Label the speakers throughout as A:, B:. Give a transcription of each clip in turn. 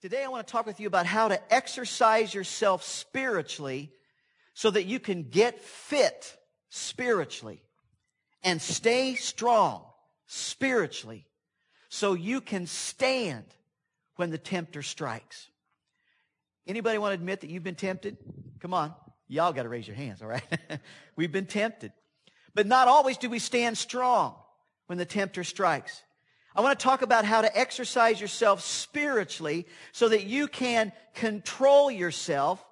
A: Today, I want to talk with you about how to exercise yourself spiritually so that you can get fit spiritually and stay strong spiritually so you can stand when the tempter strikes. Anybody want to admit that you've been tempted? Come on. Y'all got to raise your hands, all right? We've been tempted. But not always do we stand strong when the tempter strikes. I want to talk about how to exercise yourself spiritually so that you can control yourself,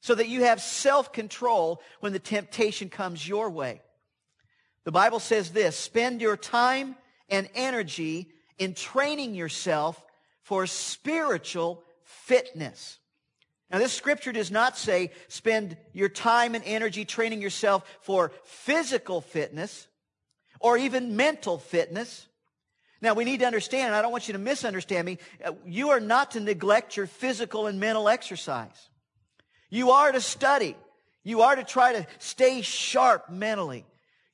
A: so that you have self-control when the temptation comes your way. The Bible says this, spend your time and energy in training yourself for spiritual fitness. Now, this scripture does not say spend your time and energy training yourself for physical fitness or even mental fitness. Now, we need to understand, and I don't want you to misunderstand me, uh, you are not to neglect your physical and mental exercise. You are to study. You are to try to stay sharp mentally.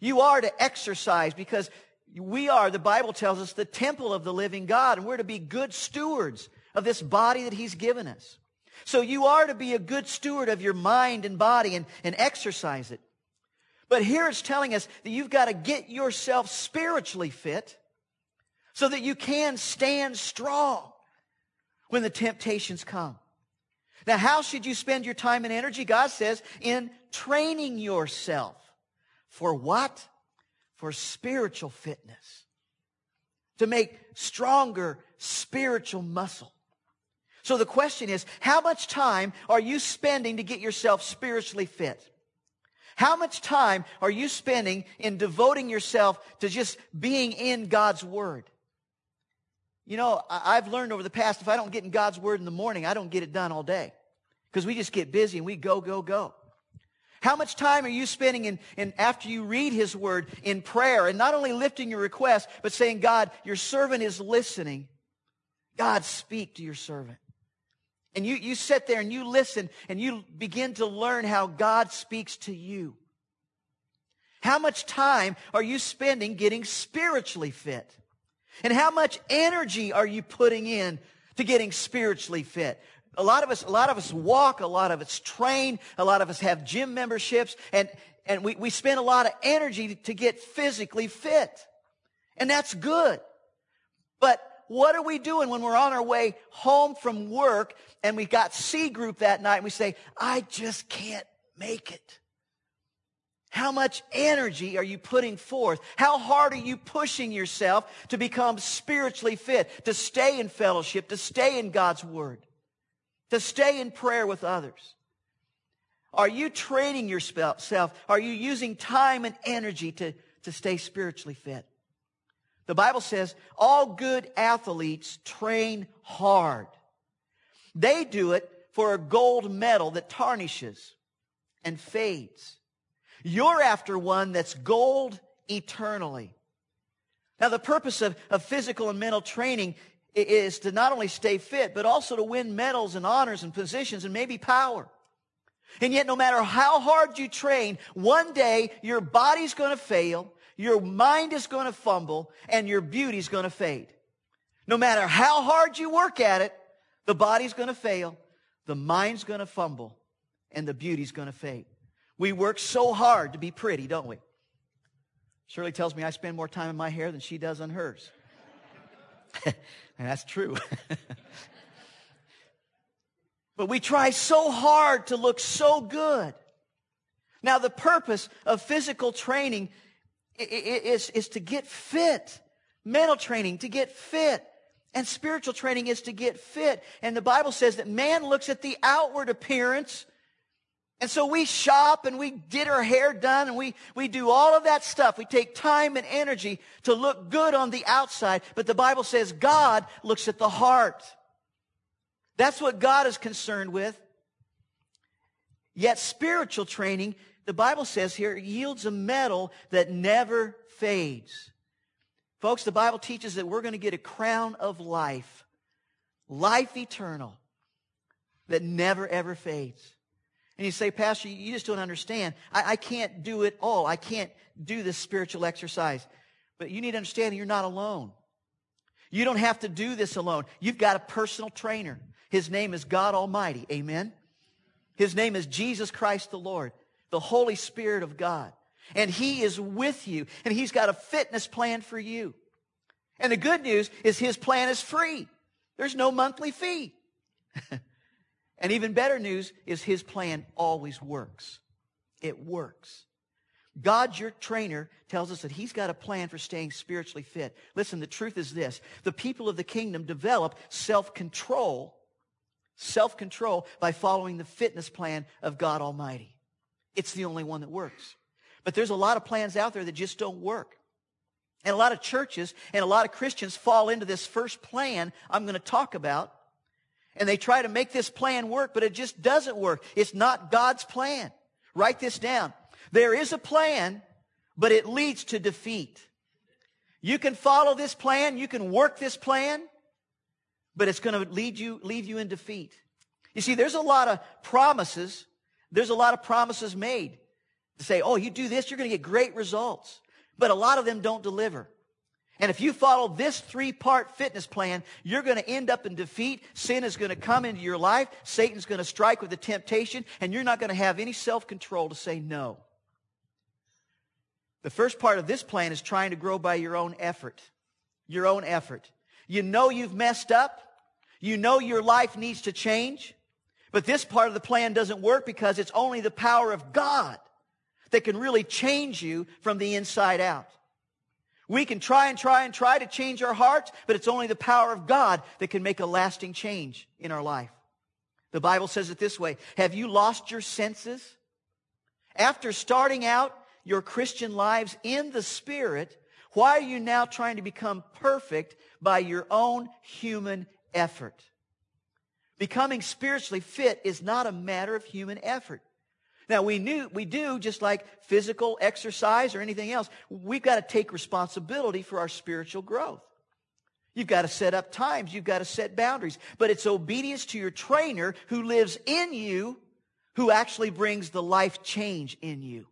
A: You are to exercise because we are, the Bible tells us, the temple of the living God, and we're to be good stewards of this body that He's given us. So you are to be a good steward of your mind and body and, and exercise it. But here it's telling us that you've got to get yourself spiritually fit so that you can stand strong when the temptations come. Now, how should you spend your time and energy? God says in training yourself. For what? For spiritual fitness. To make stronger spiritual muscle. So the question is, how much time are you spending to get yourself spiritually fit? How much time are you spending in devoting yourself to just being in God's Word? You know, I've learned over the past, if I don't get in God's Word in the morning, I don't get it done all day. Because we just get busy and we go, go, go. How much time are you spending in, in, after you read His Word in prayer and not only lifting your request, but saying, God, your servant is listening. God, speak to your servant. And you, you sit there and you listen and you begin to learn how God speaks to you. How much time are you spending getting spiritually fit? And how much energy are you putting in to getting spiritually fit? A lot of us, a lot of us walk, a lot of us train, a lot of us have gym memberships, and, and we, we spend a lot of energy to get physically fit. And that's good. But what are we doing when we're on our way home from work and we got C group that night and we say, I just can't make it? How much energy are you putting forth? How hard are you pushing yourself to become spiritually fit, to stay in fellowship, to stay in God's Word, to stay in prayer with others? Are you training yourself? Are you using time and energy to, to stay spiritually fit? The Bible says all good athletes train hard. They do it for a gold medal that tarnishes and fades. You're after one that's gold eternally. Now, the purpose of, of physical and mental training is to not only stay fit, but also to win medals and honors and positions and maybe power. And yet, no matter how hard you train, one day your body's going to fail, your mind is going to fumble, and your beauty's going to fade. No matter how hard you work at it, the body's going to fail, the mind's going to fumble, and the beauty's going to fade. We work so hard to be pretty, don't we? Shirley tells me I spend more time in my hair than she does on hers. and that's true. but we try so hard to look so good. Now, the purpose of physical training is, is to get fit. Mental training, to get fit. And spiritual training is to get fit. And the Bible says that man looks at the outward appearance and so we shop and we get our hair done and we, we do all of that stuff. We take time and energy to look good on the outside. But the Bible says God looks at the heart. That's what God is concerned with. Yet spiritual training, the Bible says here, yields a medal that never fades. Folks, the Bible teaches that we're going to get a crown of life, life eternal, that never ever fades. And you say, Pastor, you just don't understand. I, I can't do it all. I can't do this spiritual exercise. But you need to understand you're not alone. You don't have to do this alone. You've got a personal trainer. His name is God Almighty. Amen. His name is Jesus Christ the Lord, the Holy Spirit of God. And He is with you, and He's got a fitness plan for you. And the good news is His plan is free. There's no monthly fee. and even better news is His plan always works. It works. God, your trainer, tells us that He's got a plan for staying spiritually fit. Listen, the truth is this the people of the kingdom develop self control, self control by following the fitness plan of God Almighty. It's the only one that works. But there's a lot of plans out there that just don't work. And a lot of churches and a lot of Christians fall into this first plan I'm going to talk about. And they try to make this plan work, but it just doesn't work. It's not God's plan. Write this down. There is a plan, but it leads to defeat. You can follow this plan, you can work this plan, but it's going to lead you, leave you in defeat. You see, there's a lot of promises. There's a lot of promises made to say, oh, you do this, you're going to get great results. But a lot of them don't deliver. And if you follow this three part fitness plan, you're going to end up in defeat. Sin is going to come into your life. Satan's going to strike with the temptation, and you're not going to have any self control to say no. The first part of this plan is trying to grow by your own effort. Your own effort. You know you've messed up. You know your life needs to change. But this part of the plan doesn't work because it's only the power of God that can really change you from the inside out. We can try and try and try to change our hearts, but it's only the power of God that can make a lasting change in our life. The Bible says it this way Have you lost your senses? After starting out your Christian lives in the Spirit, why are you now trying to become perfect by your own human effort? Becoming spiritually fit is not a matter of human effort. Now we knew, we do just like physical exercise or anything else. We've got to take responsibility for our spiritual growth. You've got to set up times. You've got to set boundaries. But it's obedience to your trainer who lives in you who actually brings the life change in you.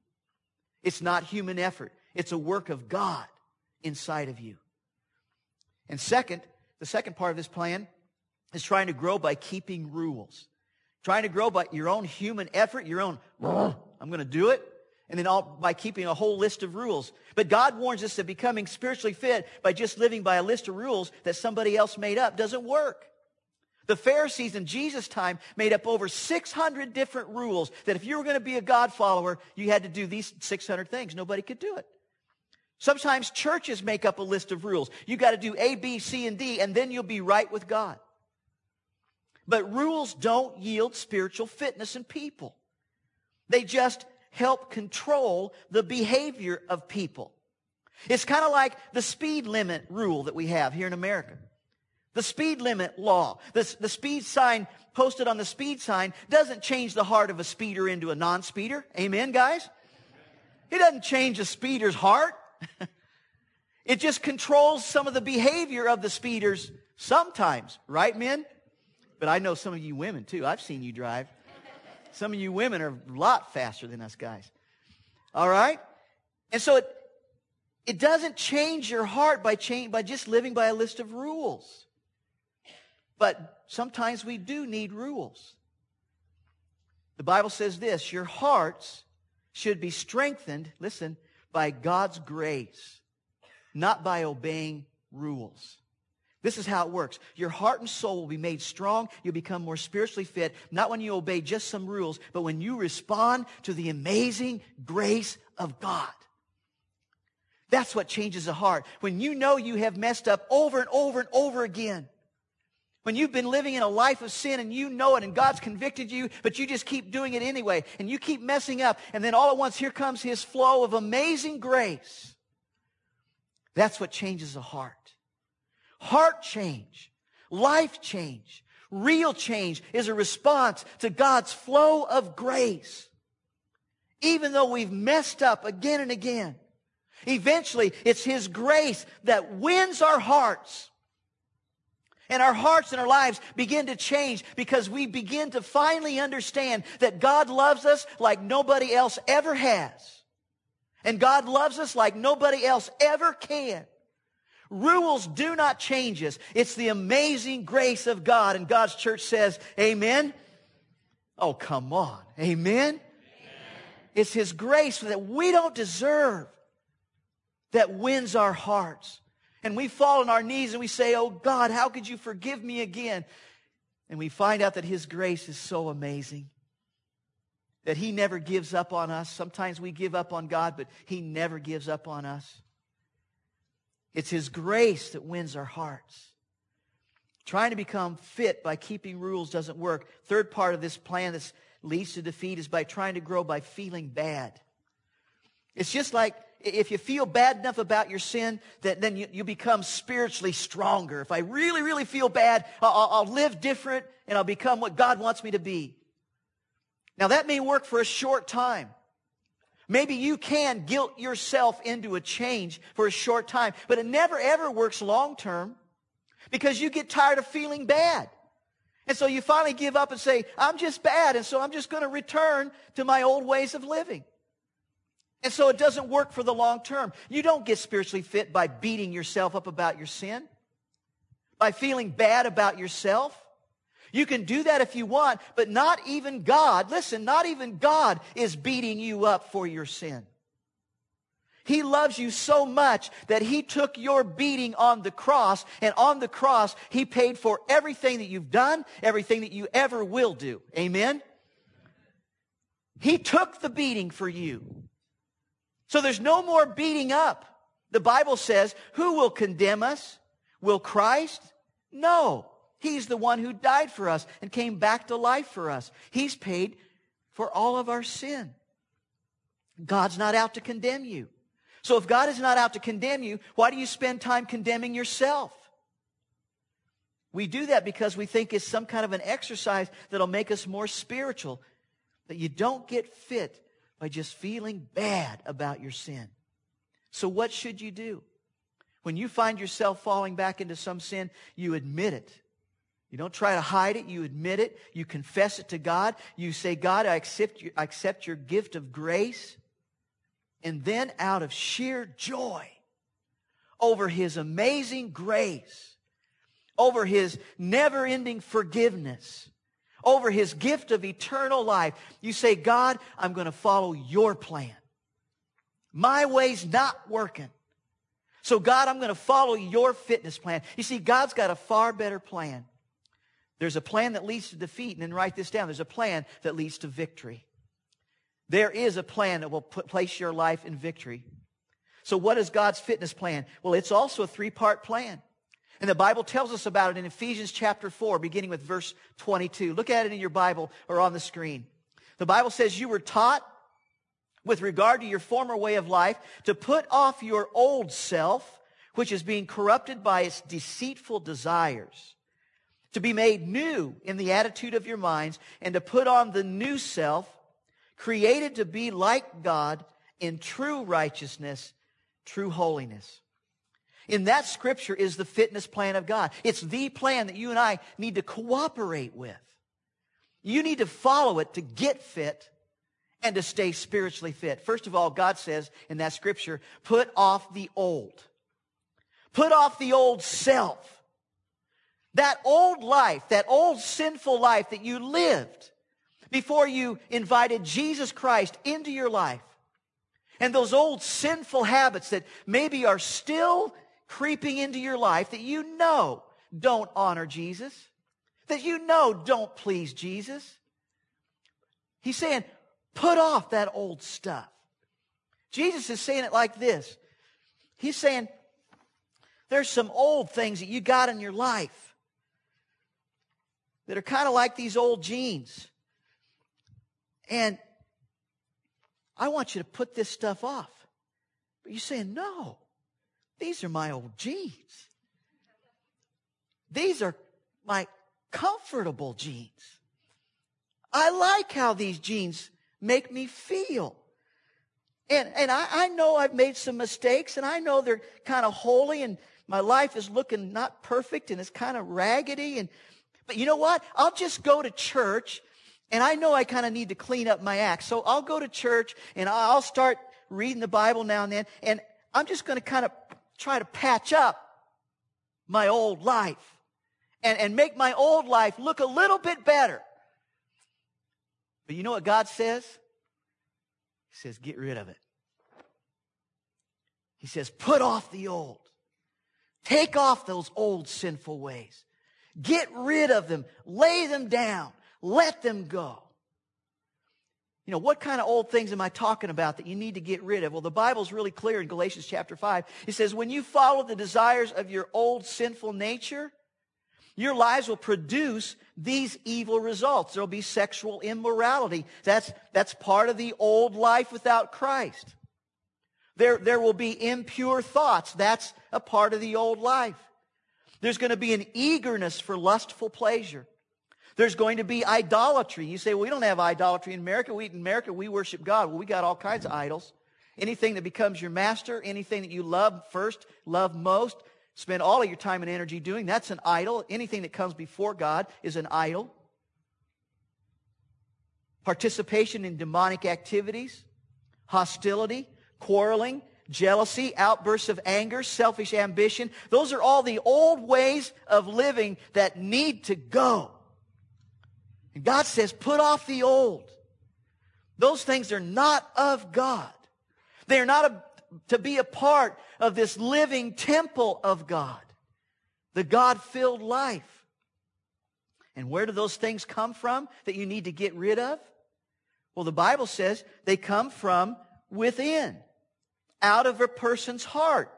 A: It's not human effort. It's a work of God inside of you. And second, the second part of this plan is trying to grow by keeping rules. Trying to grow by your own human effort, your own, I'm going to do it. And then all, by keeping a whole list of rules. But God warns us that becoming spiritually fit by just living by a list of rules that somebody else made up doesn't work. The Pharisees in Jesus' time made up over 600 different rules that if you were going to be a God follower, you had to do these 600 things. Nobody could do it. Sometimes churches make up a list of rules. You got to do A, B, C, and D, and then you'll be right with God. But rules don't yield spiritual fitness in people. They just help control the behavior of people. It's kind of like the speed limit rule that we have here in America. The speed limit law, the, the speed sign posted on the speed sign doesn't change the heart of a speeder into a non-speeder. Amen, guys? It doesn't change a speeder's heart. it just controls some of the behavior of the speeders sometimes, right, men? But I know some of you women too. I've seen you drive. Some of you women are a lot faster than us guys. All right? And so it, it doesn't change your heart by, change, by just living by a list of rules. But sometimes we do need rules. The Bible says this your hearts should be strengthened, listen, by God's grace, not by obeying rules. This is how it works. Your heart and soul will be made strong. You'll become more spiritually fit, not when you obey just some rules, but when you respond to the amazing grace of God. That's what changes a heart. When you know you have messed up over and over and over again. When you've been living in a life of sin and you know it and God's convicted you, but you just keep doing it anyway and you keep messing up. And then all at once, here comes His flow of amazing grace. That's what changes a heart heart change, life change, real change is a response to God's flow of grace. Even though we've messed up again and again, eventually it's His grace that wins our hearts. And our hearts and our lives begin to change because we begin to finally understand that God loves us like nobody else ever has. And God loves us like nobody else ever can. Rules do not change us. It's the amazing grace of God. And God's church says, Amen. Oh, come on. Amen. Amen. It's His grace that we don't deserve that wins our hearts. And we fall on our knees and we say, Oh God, how could you forgive me again? And we find out that His grace is so amazing that He never gives up on us. Sometimes we give up on God, but He never gives up on us. It's His grace that wins our hearts. Trying to become fit by keeping rules doesn't work. Third part of this plan that leads to defeat is by trying to grow by feeling bad. It's just like if you feel bad enough about your sin, that then you, you become spiritually stronger. If I really, really feel bad, I'll, I'll live different and I'll become what God wants me to be. Now that may work for a short time. Maybe you can guilt yourself into a change for a short time, but it never ever works long term because you get tired of feeling bad. And so you finally give up and say, I'm just bad, and so I'm just going to return to my old ways of living. And so it doesn't work for the long term. You don't get spiritually fit by beating yourself up about your sin, by feeling bad about yourself. You can do that if you want, but not even God, listen, not even God is beating you up for your sin. He loves you so much that He took your beating on the cross, and on the cross, He paid for everything that you've done, everything that you ever will do. Amen? He took the beating for you. So there's no more beating up. The Bible says, who will condemn us? Will Christ? No. He's the one who died for us and came back to life for us. He's paid for all of our sin. God's not out to condemn you. So if God is not out to condemn you, why do you spend time condemning yourself? We do that because we think it's some kind of an exercise that'll make us more spiritual. That you don't get fit by just feeling bad about your sin. So, what should you do? When you find yourself falling back into some sin, you admit it. You don't try to hide it. You admit it. You confess it to God. You say, God, I accept, I accept your gift of grace. And then, out of sheer joy over His amazing grace, over His never ending forgiveness, over his gift of eternal life, you say, God, I'm going to follow your plan. My way's not working. So, God, I'm going to follow your fitness plan. You see, God's got a far better plan. There's a plan that leads to defeat, and then write this down. There's a plan that leads to victory. There is a plan that will put, place your life in victory. So, what is God's fitness plan? Well, it's also a three part plan. And the Bible tells us about it in Ephesians chapter 4, beginning with verse 22. Look at it in your Bible or on the screen. The Bible says you were taught with regard to your former way of life to put off your old self, which is being corrupted by its deceitful desires, to be made new in the attitude of your minds, and to put on the new self, created to be like God in true righteousness, true holiness. In that scripture is the fitness plan of God. It's the plan that you and I need to cooperate with. You need to follow it to get fit and to stay spiritually fit. First of all, God says in that scripture, put off the old. Put off the old self. That old life, that old sinful life that you lived before you invited Jesus Christ into your life. And those old sinful habits that maybe are still creeping into your life that you know don't honor Jesus, that you know don't please Jesus. He's saying, put off that old stuff. Jesus is saying it like this. He's saying, there's some old things that you got in your life that are kind of like these old jeans. And I want you to put this stuff off. But you're saying, no. These are my old jeans. These are my comfortable jeans. I like how these jeans make me feel. And, and I, I know I've made some mistakes and I know they're kind of holey and my life is looking not perfect and it's kind of raggedy and, but you know what? I'll just go to church and I know I kind of need to clean up my act. So I'll go to church and I'll start reading the Bible now and then and I'm just going to kind of try to patch up my old life and, and make my old life look a little bit better. But you know what God says? He says, get rid of it. He says, put off the old. Take off those old sinful ways. Get rid of them. Lay them down. Let them go. You know, what kind of old things am I talking about that you need to get rid of? Well, the Bible's really clear in Galatians chapter 5. It says, when you follow the desires of your old sinful nature, your lives will produce these evil results. There'll be sexual immorality. That's, that's part of the old life without Christ. There, there will be impure thoughts. That's a part of the old life. There's going to be an eagerness for lustful pleasure. There's going to be idolatry. You say, well, we don't have idolatry in America. We, in America, we worship God. Well, we got all kinds of idols. Anything that becomes your master, anything that you love first, love most, spend all of your time and energy doing, that's an idol. Anything that comes before God is an idol. Participation in demonic activities, hostility, quarreling, jealousy, outbursts of anger, selfish ambition. Those are all the old ways of living that need to go. And God says, put off the old. Those things are not of God. They are not a, to be a part of this living temple of God, the God filled life. And where do those things come from that you need to get rid of? Well, the Bible says they come from within. Out of a person's heart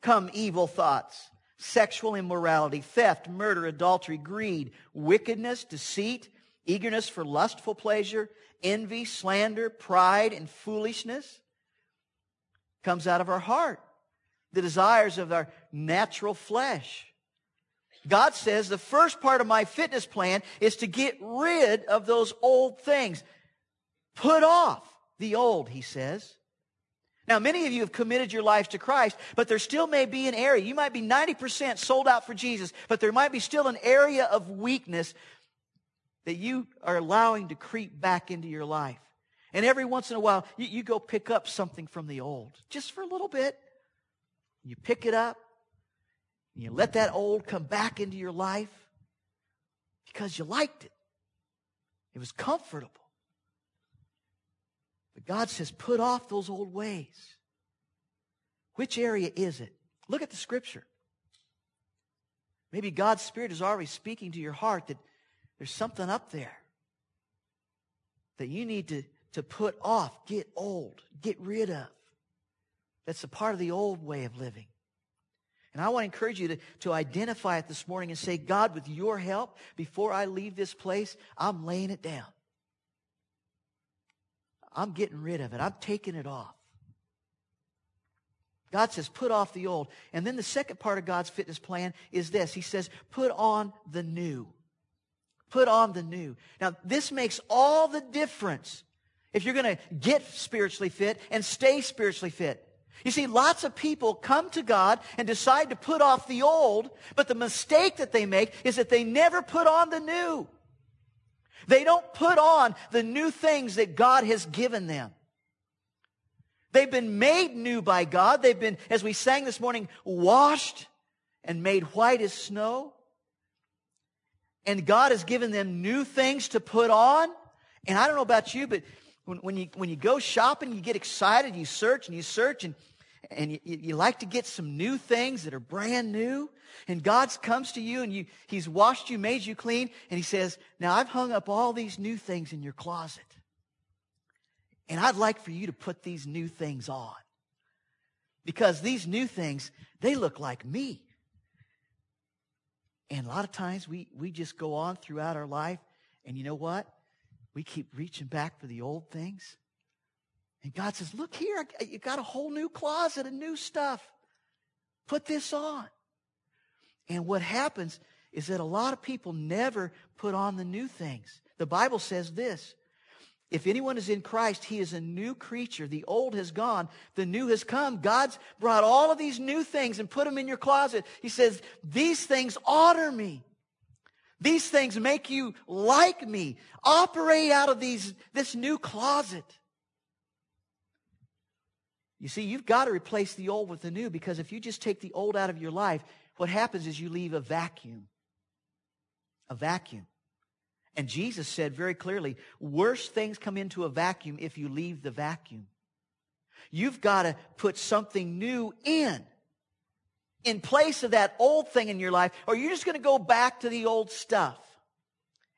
A: come evil thoughts, sexual immorality, theft, murder, adultery, greed, wickedness, deceit, eagerness for lustful pleasure, envy, slander, pride, and foolishness. Comes out of our heart. The desires of our natural flesh. God says the first part of my fitness plan is to get rid of those old things. Put off the old, he says. Now, many of you have committed your lives to Christ, but there still may be an area. You might be 90% sold out for Jesus, but there might be still an area of weakness that you are allowing to creep back into your life. And every once in a while, you, you go pick up something from the old, just for a little bit. You pick it up, and you let that old come back into your life because you liked it. It was comfortable. God says, put off those old ways. Which area is it? Look at the scripture. Maybe God's Spirit is already speaking to your heart that there's something up there that you need to, to put off, get old, get rid of. That's a part of the old way of living. And I want to encourage you to, to identify it this morning and say, God, with your help, before I leave this place, I'm laying it down. I'm getting rid of it. I'm taking it off. God says, put off the old. And then the second part of God's fitness plan is this. He says, put on the new. Put on the new. Now, this makes all the difference if you're going to get spiritually fit and stay spiritually fit. You see, lots of people come to God and decide to put off the old, but the mistake that they make is that they never put on the new. They don't put on the new things that God has given them. They've been made new by God. They've been, as we sang this morning, washed and made white as snow. And God has given them new things to put on. And I don't know about you, but when, when you, when you go shopping, you get excited, you search and you search and, and you, you like to get some new things that are brand new. And God comes to you and you, He's washed you, made you clean, and He says, Now I've hung up all these new things in your closet. And I'd like for you to put these new things on. Because these new things, they look like me. And a lot of times we, we just go on throughout our life, and you know what? We keep reaching back for the old things. And God says, Look here, you got a whole new closet of new stuff. Put this on. And what happens is that a lot of people never put on the new things. The Bible says this if anyone is in Christ, he is a new creature. The old has gone, the new has come. God's brought all of these new things and put them in your closet. He says, These things honor me. These things make you like me. Operate out of these, this new closet. You see, you've got to replace the old with the new because if you just take the old out of your life, what happens is you leave a vacuum. A vacuum. And Jesus said very clearly, worse things come into a vacuum if you leave the vacuum. You've got to put something new in, in place of that old thing in your life, or you're just going to go back to the old stuff.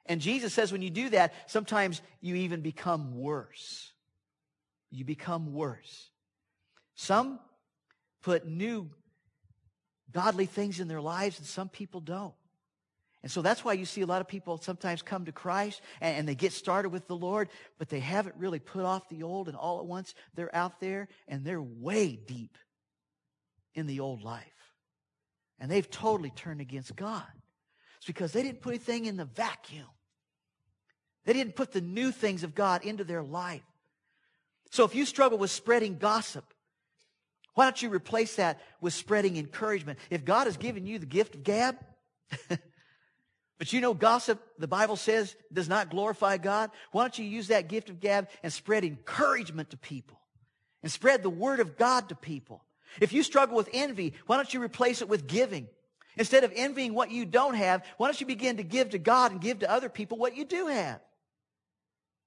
A: And Jesus says when you do that, sometimes you even become worse. You become worse. Some put new godly things in their lives, and some people don't. And so that's why you see a lot of people sometimes come to Christ and, and, they get started with the Lord, but they haven't really put off the old, and all at once they're out there and they're way deep in the old life. And they've totally turned against God. It's because they didn't put anything in the vacuum. They didn't put the new things of God into their life. So if you struggle with spreading gossip, why don't you replace that with spreading encouragement? If God has given you the gift of gab, but you know gossip, the Bible says, does not glorify God, why don't you use that gift of gab and spread encouragement to people and spread the word of God to people? If you struggle with envy, why don't you replace it with giving? Instead of envying what you don't have, why don't you begin to give to God and give to other people what you do have?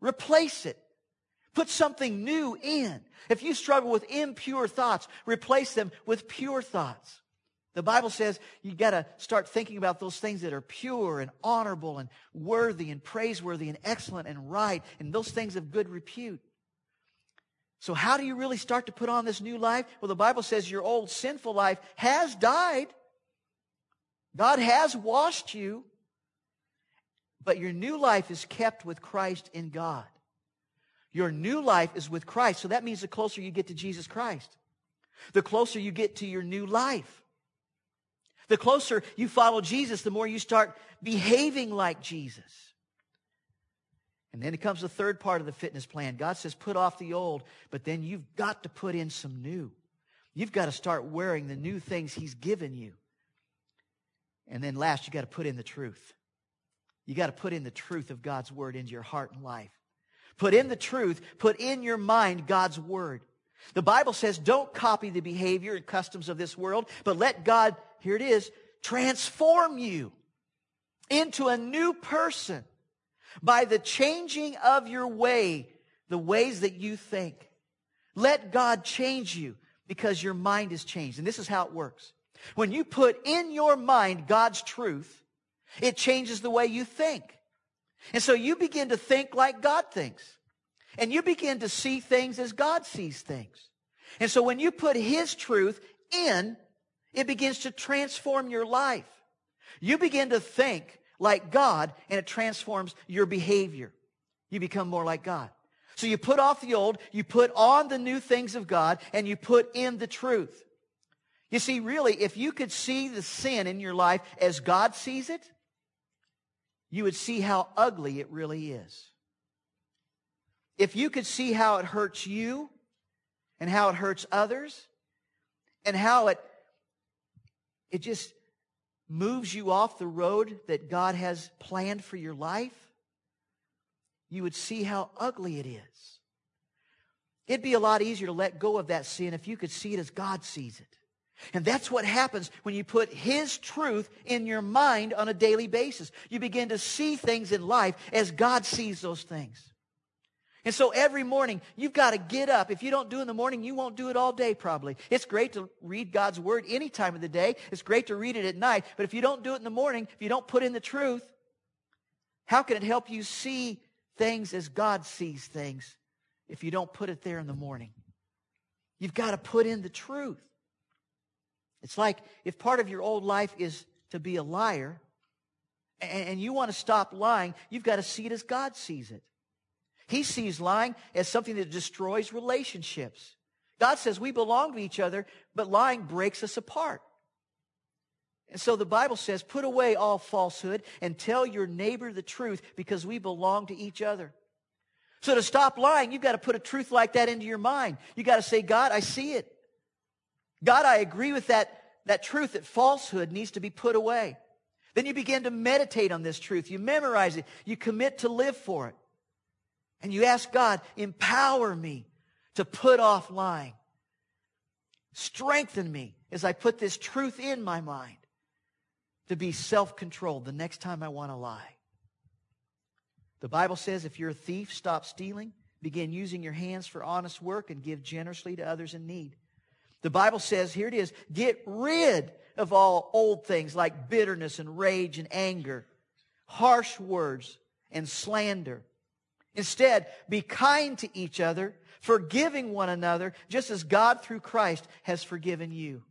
A: Replace it. Put something new in. If you struggle with impure thoughts, replace them with pure thoughts. The Bible says you got to start thinking about those things that are pure and honorable and worthy and praiseworthy and excellent and right and those things of good repute. So how do you really start to put on this new life? Well, the Bible says your old sinful life has died. God has washed you. But your new life is kept with Christ in God. Your new life is with Christ. So that means the closer you get to Jesus Christ, the closer you get to your new life. The closer you follow Jesus, the more you start behaving like Jesus. And then it comes the third part of the fitness plan. God says, put off the old, but then you've got to put in some new. You've got to start wearing the new things He's given you. And then last, you got to put in the truth. You got to put in the truth of God's word into your heart and life. Put in the truth, put in your mind God's word. The Bible says don't copy the behavior and customs of this world, but let God, here it is, transform you into a new person by the changing of your way, the ways that you think. Let God change you because your mind is changed. And this is how it works. When you put in your mind God's truth, it changes the way you think. And so you begin to think like God thinks. And you begin to see things as God sees things. And so when you put His truth in, it begins to transform your life. You begin to think like God and it transforms your behavior. You become more like God. So you put off the old, you put on the new things of God, and you put in the truth. You see, really, if you could see the sin in your life as God sees it, you would see how ugly it really is. If you could see how it hurts you and how it hurts others and how it, it just moves you off the road that God has planned for your life, you would see how ugly it is. It'd be a lot easier to let go of that sin if you could see it as God sees it. And that's what happens when you put His truth in your mind on a daily basis. You begin to see things in life as God sees those things. And so every morning, you've got to get up. If you don't do in the morning, you won't do it all day probably. It's great to read God's Word any time of the day. It's great to read it at night. But if you don't do it in the morning, if you don't put in the truth, how can it help you see things as God sees things if you don't put it there in the morning? You've got to put in the truth. It's like if part of your old life is to be a liar and you want to stop lying, you've got to see it as God sees it. He sees lying as something that destroys relationships. God says we belong to each other, but lying breaks us apart. And so the Bible says, put away all falsehood and tell your neighbor the truth because we belong to each other. So to stop lying, you've got to put a truth like that into your mind. You've got to say, God, I see it. God, I agree with that, that truth that falsehood needs to be put away. Then you begin to meditate on this truth. You memorize it. You commit to live for it. And you ask God, empower me to put off lying. Strengthen me as I put this truth in my mind. to be self controlled the next time I want to lie. The Bible says if you're a thief, stop stealing, begin using your hands for honest work, and give generously to others in need. The Bible says, here it is, get rid of all old things like bitterness and rage and anger, harsh words and slander. Instead, be kind to each other, forgiving one another, just as God through Christ has forgiven you.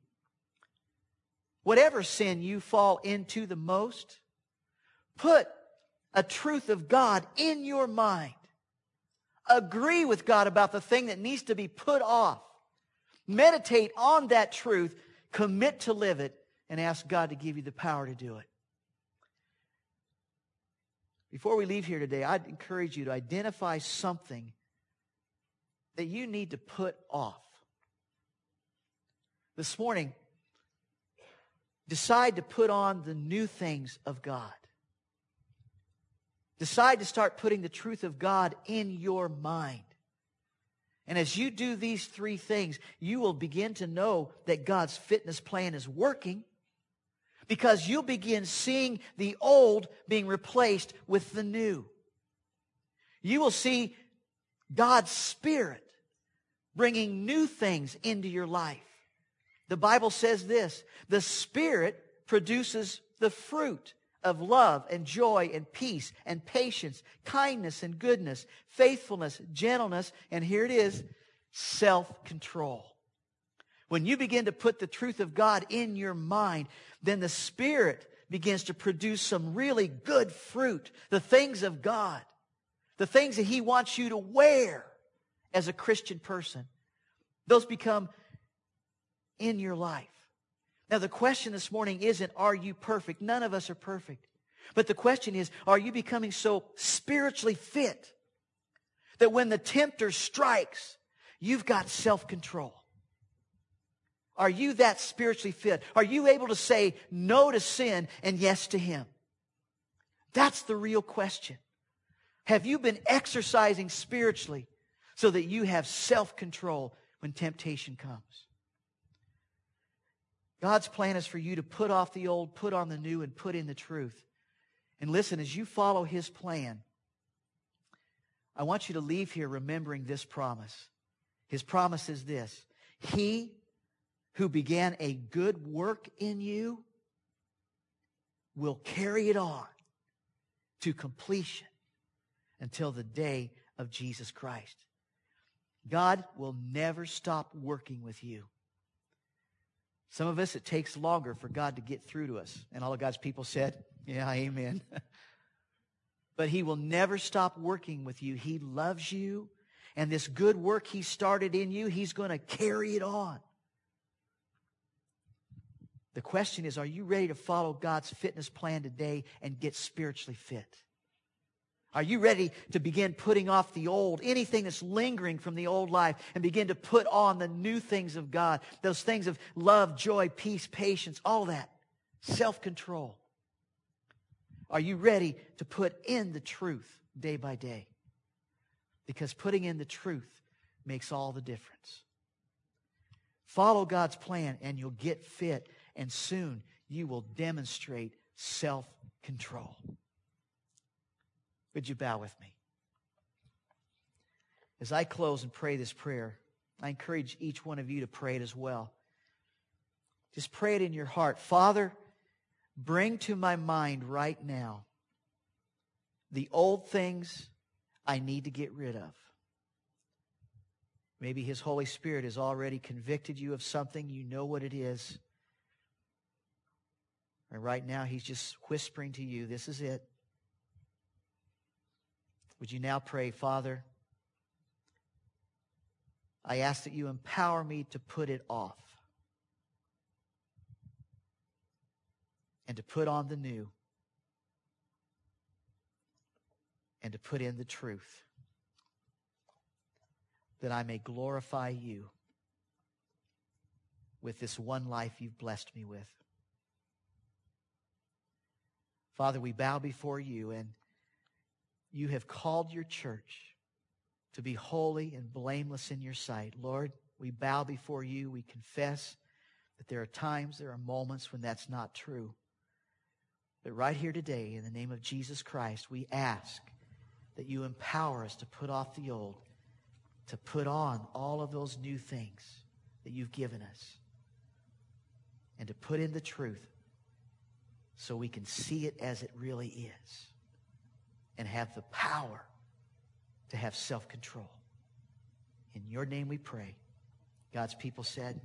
A: Whatever sin you fall into the most, put a truth of God in your mind. Agree with God about the thing that needs to be put off. Meditate on that truth, commit to live it, and ask God to give you the power to do it. Before we leave here today, I'd encourage you to identify something that you need to put off. This morning, decide to put on the new things of God. Decide to start putting the truth of God in your mind. And as you do these three things, you will begin to know that God's fitness plan is working because you'll begin seeing the old being replaced with the new. You will see God's Spirit bringing new things into your life. The Bible says this the Spirit produces the fruit of love and joy and peace and patience, kindness and goodness, faithfulness, gentleness, and here it is, self control. When you begin to put the truth of God in your mind, then the Spirit begins to produce some really good fruit, the things of God, the things that He wants you to wear as a Christian person. Those become in your life. Now, the question this morning isn't, are you perfect? None of us are perfect. But the question is, are you becoming so spiritually fit that when the tempter strikes, you've got self control? Are you that spiritually fit? Are you able to say no to sin and yes to Him? That's the real question. Have you been exercising spiritually so that you have self control when temptation comes? God's plan is for you to put off the old, put on the new, and put in the truth. And listen, as you follow His plan, I want you to leave here remembering this promise. His promise is this He who began a good work in you will carry it on to completion until the day of Jesus Christ. God will never stop working with you. Some of us, it takes longer for God to get through to us. And all of God's people said, Yeah, amen. but He will never stop working with you. He loves you. And this good work He started in you, He's going to carry it on. The question is, are you ready to follow God's fitness plan today and get spiritually fit? Are you ready to begin putting off the old, anything that's lingering from the old life, and begin to put on the new things of God? Those things of love, joy, peace, patience, all that. Self control. Are you ready to put in the truth day by day? Because putting in the truth makes all the difference. Follow God's plan and you'll get fit and soon you will demonstrate self control. Would you bow with me? As I close and pray this prayer, I encourage each one of you to pray it as well. Just pray it in your heart. Father, bring to my mind right now the old things I need to get rid of. Maybe His Holy Spirit has already convicted you of something. You know what it is. And right now, He's just whispering to you, this is it. Would you now pray, Father? I ask that you empower me to put it off and to put on the new and to put in the truth that I may glorify you with this one life you've blessed me with. Father, we bow before you, and you have called your church to be holy and blameless in your sight. Lord, we bow before you. We confess that there are times, there are moments when that's not true. But right here today, in the name of Jesus Christ, we ask that you empower us to put off the old, to put on all of those new things that you've given us, and to put in the truth so we can see it as it really is and have the power to have self control. In your name we pray. God's people said.